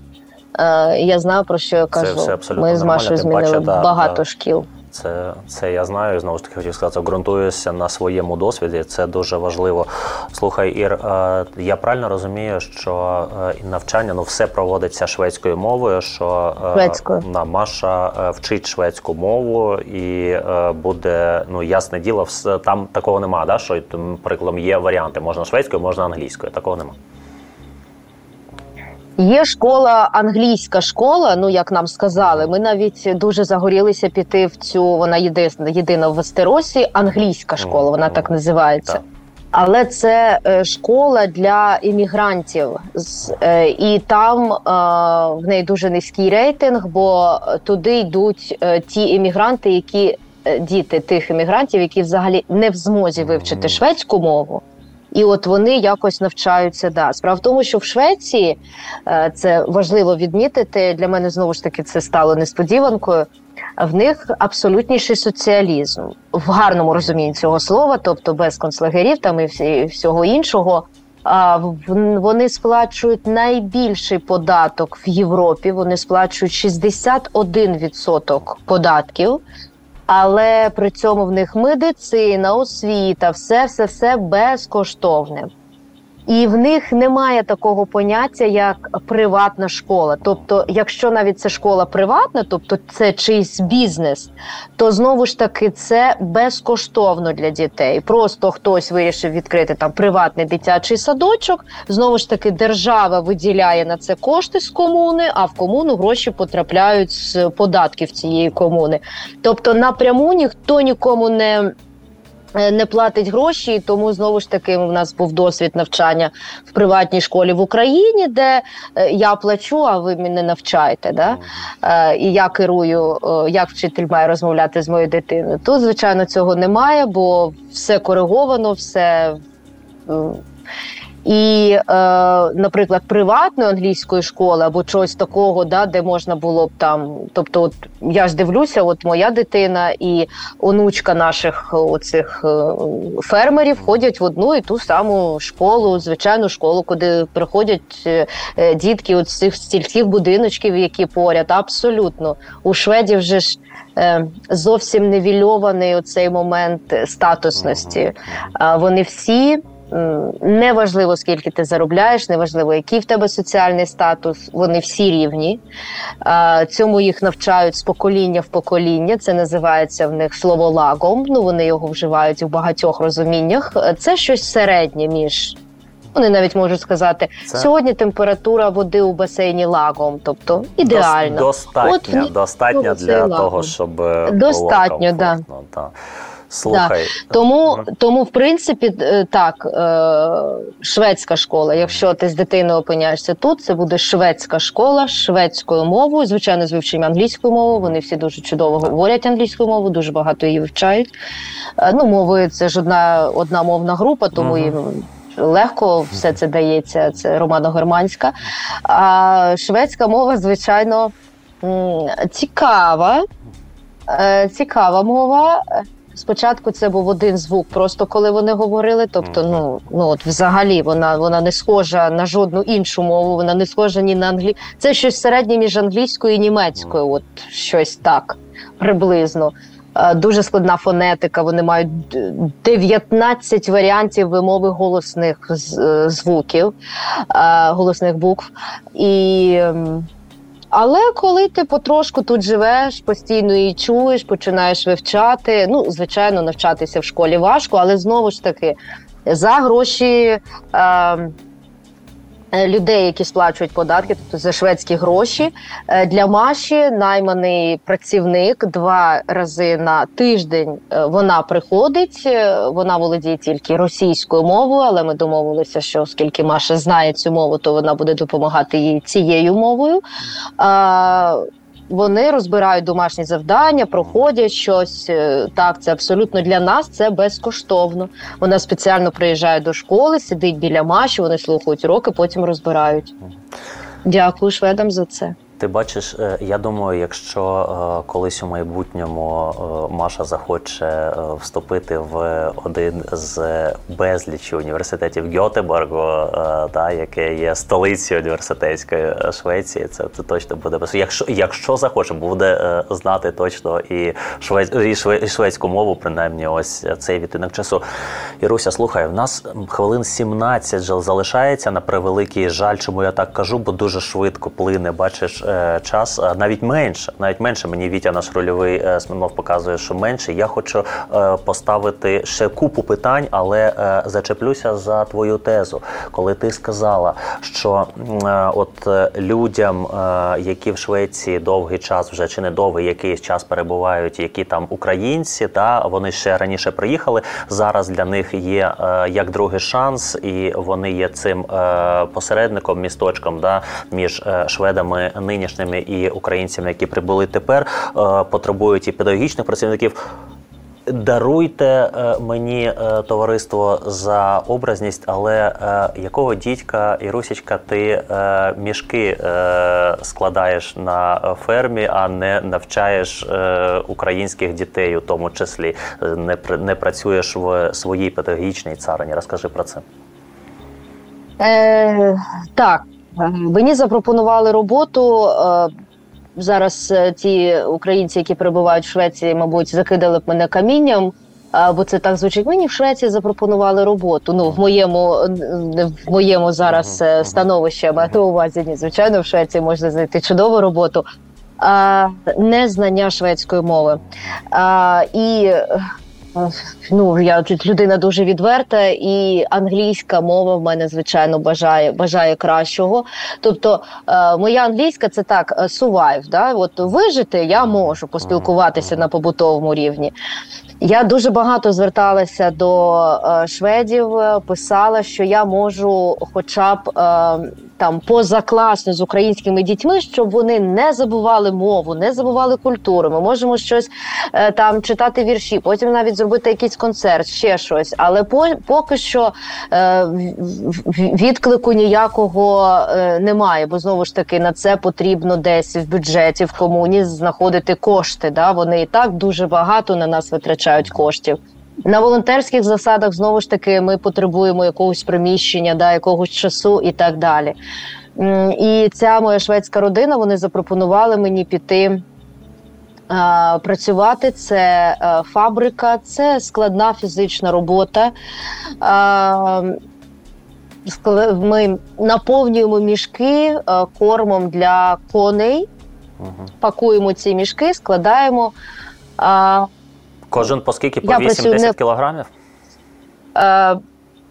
Е, я знаю про що я кажу. Це все Ми з Машою змінили паче, багато да, шкіл. Це це я знаю. Знову ж таки хотів сказати, ґрунтуюся на своєму досвіді. Це дуже важливо. Слухай, Ір, е, я правильно розумію, що е, навчання ну все проводиться шведською мовою. Що Шведською. на Маша вчить шведську мову і буде ну ясне діло, там такого нема. Да, що наприклад, є варіанти можна шведською, можна англійською. Такого нема. Є школа, англійська школа. Ну як нам сказали, ми навіть дуже загорілися піти в цю. Вона єдина єдина в Вестеросі. Англійська школа, вона так називається. Але це е, школа для іммігрантів, е, і там е, в неї дуже низький рейтинг, бо туди йдуть ті іммігранти, які діти тих іммігрантів, які взагалі не в змозі вивчити шведську мову. І от вони якось навчаються. Да. Справа в тому, що в Швеції е, це важливо відмітити. Для мене знову ж таки це стало несподіванкою. В них абсолютніший соціалізм в гарному розумінні цього слова, тобто без концлагерів там і всього іншого. А вони сплачують найбільший податок в Європі. Вони сплачують 61% податків. Але при цьому в них медицина, освіта, все, все, все безкоштовне. І в них немає такого поняття, як приватна школа. Тобто, якщо навіть це школа приватна, тобто це чийсь бізнес, то знову ж таки це безкоштовно для дітей. Просто хтось вирішив відкрити там приватний дитячий садочок. Знову ж таки, держава виділяє на це кошти з комуни, а в комуну гроші потрапляють з податків цієї комуни. Тобто напряму ніхто нікому не. Е, Не платить гроші, і тому знову ж таки у нас був досвід навчання в приватній школі в Україні, де е, я плачу, а ви мене навчаєте. Да? Е, і я керую, як вчитель має розмовляти з моєю дитиною. Тут, звичайно, цього немає, бо все кориговано, все. І, е, наприклад, приватної англійської школи або чогось такого, да, де можна було б там. Тобто, от я ж дивлюся, от моя дитина і онучка наших оцих е, фермерів ходять в одну і ту саму школу, звичайну школу, куди приходять е, е, дітки от з цих стільких будиночків, які поряд. Абсолютно у шведів вже ж зовсім невільований оцей момент е, статусності. Вони всі. М, Неважливо, скільки ти заробляєш, неважливо, який в тебе соціальний статус, вони всі рівні. Цьому їх навчають з покоління в покоління. Це називається в них слово лагом. Ну вони його вживають у багатьох розуміннях. Е, Це щось середнє між. Вони навіть можуть сказати, Це- сьогодні температура води у басейні лагом, тобто ідеально. Дос- Достатньо, От достатньо ну, для того, щоб е, Достатньо, було комфортно, да. Слухай, Тому, тому в принципі, е, так, е, шведська школа. Якщо ти з дитиною опиняєшся тут, це буде шведська школа шведською мовою, звичайно, з вивченням англійської мови. Вони всі дуже чудово говорять англійською мовою, дуже багато її вивчають. Е, Ну, мовою це ж одна, одна мовна група, тому їм. Легко все це дається, це романо-германська. А шведська мова, звичайно, цікава. Цікава мова. Спочатку це був один звук, просто коли вони говорили. Тобто, ну ну от взагалі вона вона не схожа на жодну іншу мову, вона не схожа ні на англі. Це щось середнє між англійською і німецькою, от щось так приблизно. Е, Дуже складна фонетика. Вони мають д- 19 варіантів вимови голосних звуків, е, голосних букв. І ем, але коли ти потрошку тут живеш, постійно її чуєш, починаєш вивчати. Ну, звичайно, навчатися в школі важко, але знову ж таки, за гроші. Е, Людей, які сплачують податки, тобто за шведські гроші, Е, для Маші найманий працівник два рази на тиждень. е, Вона приходить, е, вона володіє тільки російською мовою, але ми домовилися, що оскільки Маша знає цю мову, то вона буде допомагати їй цією мовою. Вони розбирають домашні завдання, проходять щось. Е, Так, це абсолютно для нас це безкоштовно. Вона спеціально приїжджає до школи, сидить біля Маші, вони слухають уроки, потім розбирають. Дякую шведам за це. Ти бачиш, е, я думаю, якщо е, колись у майбутньому е, Маша захоче вступити в один з безлічі університетів Гьотеборгу, та, яке є столицею університетської Швеції, це, це точно буде без. Якщо, якщо захоче, буде знати точно і, швець, і, шве, і шведську мову, принаймні, ось цей відтинок часу. Іруся, слухай, в нас хвилин 17 же залишається на превеликий жаль, чому я так кажу, бо дуже швидко плине. Бачиш, час, е, навіть менше. Навіть менше мені Вітя наш рольовий е, Смирнов показує, що менше. Я хочу е, поставити ще купу питань, але е, зачеплюся за твою тезу, коли ти сказала, що е, от е, людям, е, які в Швеції довгий час, вже чи не довгий якийсь час перебувають, які там українці, та вони ще раніше приїхали. Зараз для них є е, як другий шанс, і вони є цим е, посередником, місточком да, між е, шведами нинішніми і українцями, які прибули тепер, е, потребують і педагогічних працівників. Даруйте е, мені е, товариство за образність, але якого дідька і Русічка ти мішки складаєш на фермі, а не навчаєш українських дітей, у тому числі не, не працюєш в своїй педагогічній царині. Розкажи про це. Е, так, мені запропонували роботу. Е, зараз е, ті українці, які перебувають в Швеції, мабуть, закидали б мене камінням. е, Бо це так звучить. Мені в Швеції запропонували роботу. Ну в моєму е, в моєму зараз е, становищі я маю на увазі. Ні, звичайно, в Швеції можна знайти чудову роботу. А, незнання шведської мови. А, і е, ну я тут людина дуже відверта, і англійська мова в мене звичайно бажає бажає кращого. Тобто, е, моя англійська це так е, survive, да? От вижити я можу поспілкуватися на побутовому рівні. Я дуже багато зверталася до е, шведів, е, писала, що я можу, хоча б е, там позакласно з українськими дітьми, щоб вони не забували мову, не забували культуру. Ми можемо щось е, там читати вірші, потім навіть зробити якийсь концерт, ще щось. Але по, поки що е, відклику ніякого е, немає, бо знову ж таки на це потрібно десь в бюджеті, в комуні знаходити кошти. Да? Вони і так дуже багато на нас витрачають коштів. На волонтерських засадах знову ж таки ми потребуємо якогось приміщення, да, якогось часу і так далі. І ця моя шведська родина вони запропонували мені піти. Працювати це е, фабрика, це складна фізична робота. Ми наповнюємо мішки е, кормом для коней, пакуємо ці мішки, складаємо. Кожен по скільки? По Я 8-10 не- кілограмів? Е,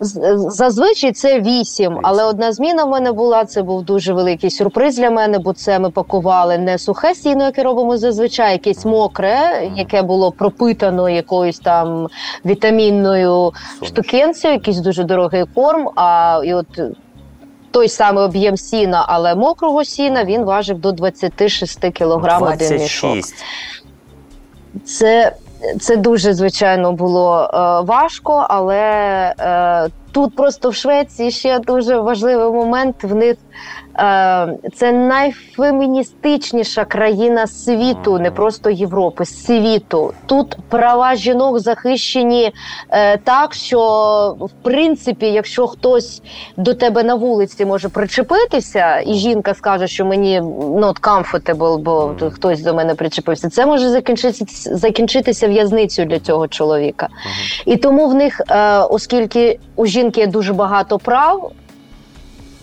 Зазвичай це вісім, Вісім. але одна зміна в мене була. Це був дуже великий сюрприз для мене, бо це ми пакували не сухе сіно, яке робимо зазвичай, якесь мокре, яке було пропитано якоюсь там вітамінною штукенцею, якийсь дуже дорогий корм. А і от той самий об'єм сіна, але мокрого сіна, він важив до 26 кілограм один мішок. Це, це дуже звичайно було е, важко, але е, тут просто в Швеції ще дуже важливий момент. В них це найфеміністичніша країна світу, не просто Європи, світу. Тут права жінок захищені е, так, що в принципі, якщо хтось до тебе на вулиці може причепитися, і жінка скаже, що мені not comfortable, бо хтось до мене причепився, це може закінчитися, закінчитися в'язницею для цього чоловіка. І тому в них, е, оскільки у жінки є дуже багато прав, е,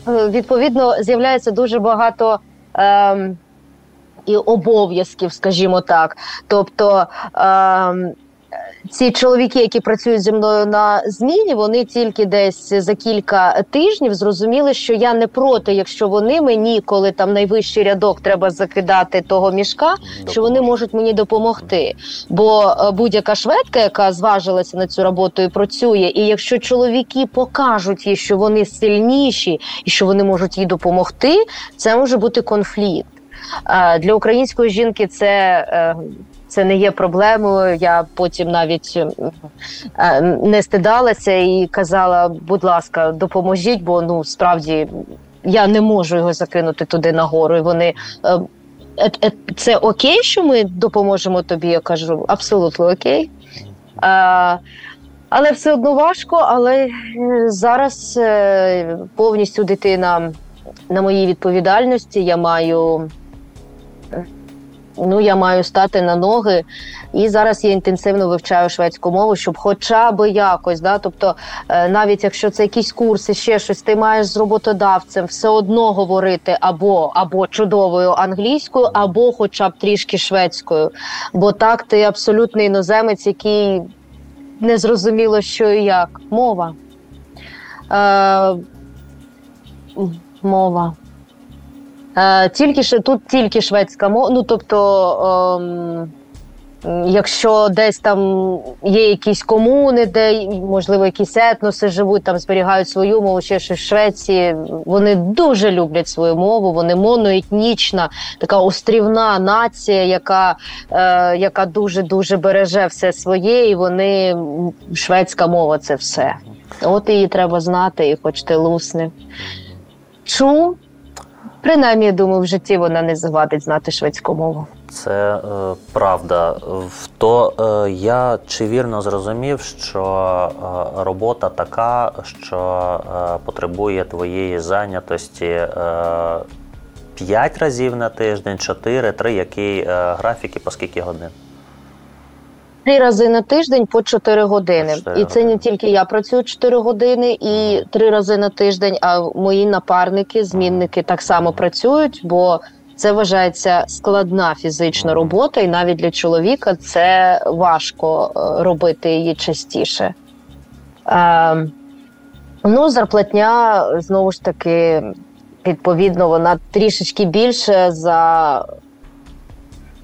відповідно з'являється дуже багато. ем, і обов'язків, скажімо так. Тобто ем, ці чоловіки, які працюють зі мною на зміні, вони тільки десь за кілька тижнів зрозуміли, що я не проти, якщо вони мені, коли там найвищий рядок треба закидати того мішка, що вони можуть мені допомогти. Бо е, будь-яка шведка, яка зважилася на цю роботу і працює, і якщо чоловіки покажуть їй, що вони сильніші і що вони можуть їй допомогти, це може бути конфлікт. Е, Для української жінки це. Це не є проблемою. Я потім навіть е, не стидалася і казала: будь ласка, допоможіть, бо ну справді я не можу його закинути туди нагору. І вони е, е, е, це окей, що ми допоможемо тобі? Я кажу, абсолютно окей. Е, але все одно важко. Але зараз повністю дитина на моїй відповідальності. Я маю ну я маю стати на ноги. І зараз я інтенсивно вивчаю шведську мову, щоб хоча б якось, да, тобто, е, навіть якщо це якісь курси, ще щось, ти маєш з роботодавцем все одно говорити або або чудовою англійською, або хоча б трішки шведською. Бо так ти абсолютний іноземець, який не зрозуміло, що і як. Мова. Е, Мова. Е, Тільки тут тільки шведська мова. Ну тобто, ем, якщо десь там є якісь комуни, де можливо якісь етноси живуть, там зберігають свою мову, ще щось в Швеції. Вони дуже люблять свою мову. Вони моноетнічна, така острівна нація, яка е, яка дуже дуже береже все своє, і вони шведська мова це все. От її треба знати, і хоч ти лусне. Чу, принаймні, думаю, в житті вона не завадить знати шведську мову. Це е, правда. То е, я чи вірно зрозумів, що е, робота така, що е, потребує твоєї зайнятості е, 5 разів на тиждень, 4, 3, який е, графік і по скільки годин? Три рази на тиждень по 4 години. 4 і це не тільки я працюю 4 години і три рази на тиждень, а мої напарники, змінники так само працюють, бо це вважається складна фізична робота, і навіть для чоловіка це важко е, робити її частіше. Е, ну, зарплатня знову ж таки, відповідно, вона трішечки більше за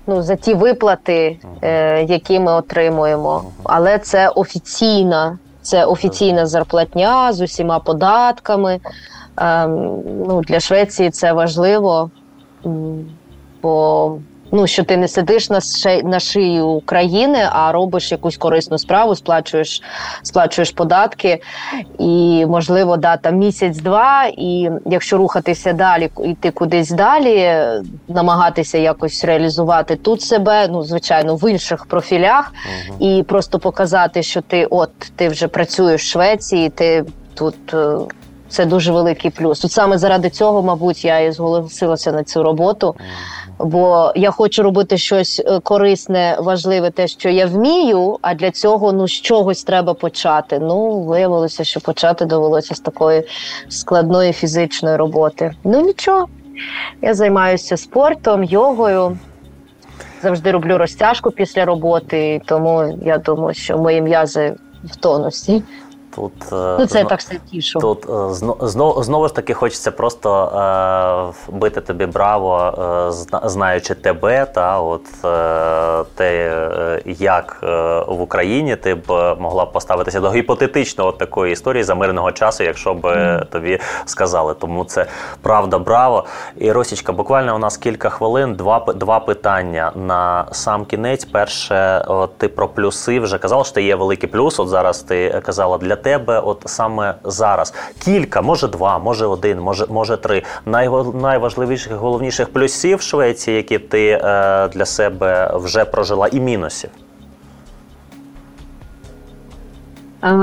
ну, за ті виплати, е, які ми отримуємо. Але це офіційна, це офіційна зарплатня з усіма податками. Е, ну, Для Швеції це важливо, бо ну, що ти не сидиш на ши, на шиї України, а робиш якусь корисну справу, сплачуєш сплачуєш податки, і, можливо, да, там місяць-два, і якщо рухатися далі, йти кудись далі, намагатися якось реалізувати тут себе, ну, звичайно, в інших профілях, угу. і просто показати, що ти от ти вже працюєш в Швеції, ти тут. Е, це дуже великий плюс. От саме заради цього, мабуть, я і зголосилася на цю роботу бо я хочу робити щось е, корисне, важливе, те, що я вмію. А для цього ну з чогось треба почати. Ну виявилося, що почати довелося з такої складної фізичної роботи. Ну нічого, я займаюся спортом, йогою. Завжди роблю розтяжку після роботи, тому я думаю, що мої м'язи в тонусі. Тут е, ну, це зно, так все тішу. Тут е, знову, знову ж таки хочеться просто е, бити тобі браво, е, знаючи тебе, та от е, те, е, як в Україні ти б могла поставитися до гіпотетичного такої історії за мирного часу, якщо б mm. тобі сказали. Тому це правда, браво. І Росічка, буквально у нас кілька хвилин, два два питання на сам кінець. Перше, от, ти про плюси вже казала, що є великий плюс. От зараз ти казала для тебе, от саме зараз? Кілька, може два, може один, може може три найважливіших головніших плюсів Швеції, які ти е, для себе вже прожила, і мінусів. Е,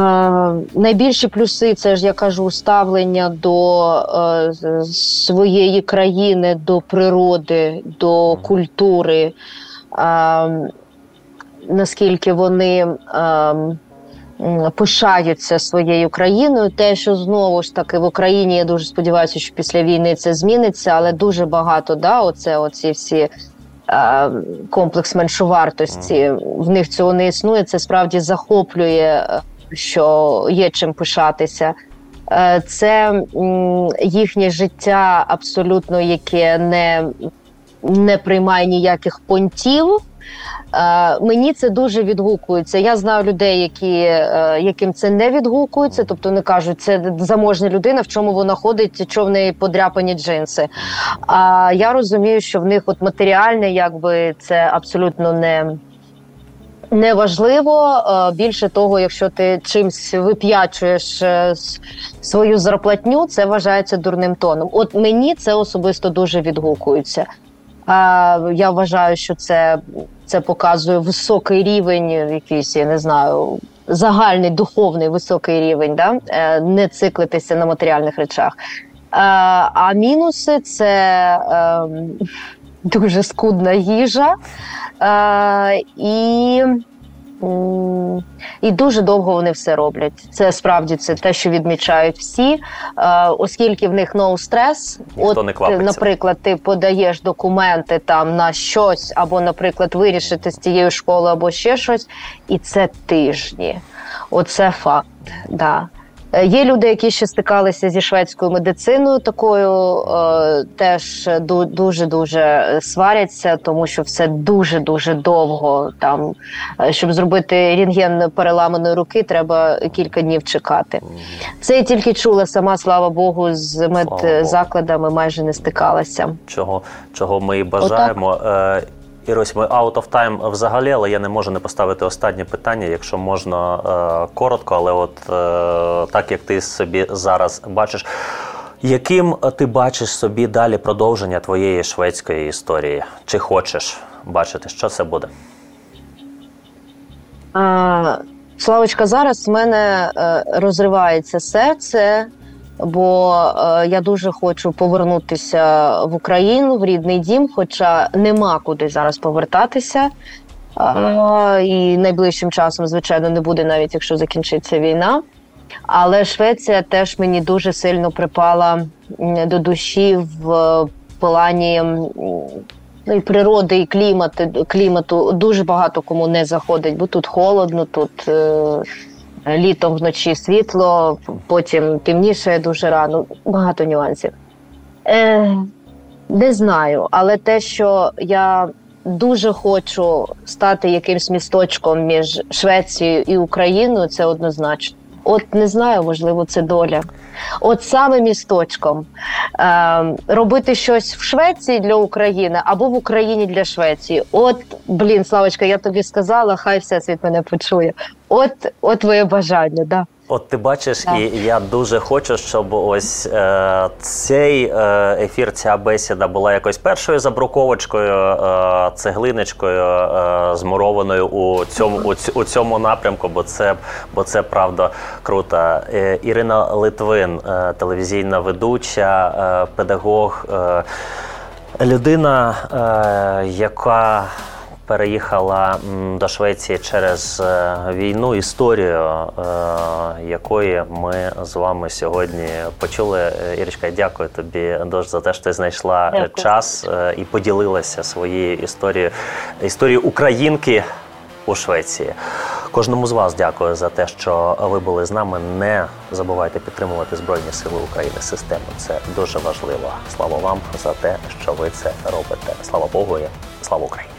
найбільші плюси це ж я кажу ставлення до е, своєї країни, до природи, до культури, е, наскільки вони. Е, пишаються своєю країною. Те, що знову ж таки в Україні я дуже сподіваюся, що після війни це зміниться, але дуже багато да, оце оці всі. Комплекс меншовартості в них цього не існує. Це справді захоплює, е, що є чим пишатися. Е, це їхнє життя абсолютно яке не не приймає ніяких понтів. Е, мені це дуже відгукується. Я знаю людей, які, е, яким це не відгукується, тобто не кажуть, це заможна людина, в чому вона ходить, що в неї подряпані джинси. А я розумію, що в них от матеріальне, якби це абсолютно не. Неважливо е, більше того, якщо ти чимсь вип'ячуєш свою зарплатню, це вважається дурним тоном. От мені це особисто дуже відгукується. Я вважаю, що це це показує високий рівень, якийсь, я не знаю, загальний духовний високий рівень, да? Е, не циклитися на матеріальних речах. Е, а мінуси це ем, дуже скудна їжа. Е, і і дуже довго вони все роблять. Це справді це те, що відмічають всі, е, оскільки в них no стрес. От не квапиться. наприклад, ти подаєш документи там на щось, або, наприклад, вирішити з цією школою, або ще щось, і це тижні. Оце факт. Да. Е, Є люди, які ще стикалися зі шведською медициною, такою е, теж дуже дуже сваряться, тому що все дуже дуже довго. Там е, щоб зробити рентген переламаної руки, треба кілька днів чекати. Це я тільки чула сама, слава Богу, з медзакладами майже не стикалася. Чого, чого ми і бажаємо. Е, Ірусь, ми out of time взагалі, але я не можу не поставити останнє питання, якщо можна е, коротко, але от е, так як ти собі зараз бачиш, яким ти бачиш собі далі продовження твоєї шведської історії? Чи хочеш бачити, що це буде? А, Славочка, зараз в мене е, розривається серце, бо е, я дуже хочу повернутися в Україну, в рідний дім, хоча нема куди зараз повертатися. А, і найближчим часом, звичайно, не буде, навіть якщо закінчиться війна. Але Швеція теж мені дуже сильно припала до душі в плані ну, і природи, і клімату, клімату. Дуже багато кому не заходить, бо тут холодно, тут е, літом вночі світло, потім темніше дуже рано. Багато нюансів. Е, не знаю, але те, що я дуже хочу стати якимсь місточком між Швецією і Україною, це однозначно. От не знаю, можливо, це доля. От саме місточком е, робити щось в Швеції для України або в Україні для Швеції. От, блін, Славочка, я тобі сказала, хай все світ мене почує. От, от твоє бажання, да. От ти бачиш, Так. і я дуже хочу, щоб ось е, цей е, ефір, ця бесіда була якось першою забруковочкою, е, цеглиночкою, е, змурованою у цьому у, у цьому напрямку, бо це, бо це правда круто. Е, Ірина Литвин, е, телевізійна ведуча, педагог, людина, яка переїхала до Швеції через е, війну, історію е, якої ми з вами сьогодні почули. Е, Ірочка, дякую тобі дуже за те, що ти знайшла Дякую. час і поділилася своєю історією, історією українки у Швеції. Кожному з вас дякую за те, що ви були з нами. Не забувайте підтримувати Збройні Сили України. Систему це дуже важливо. Слава вам за те, що ви це робите. Слава Богу і слава Україні!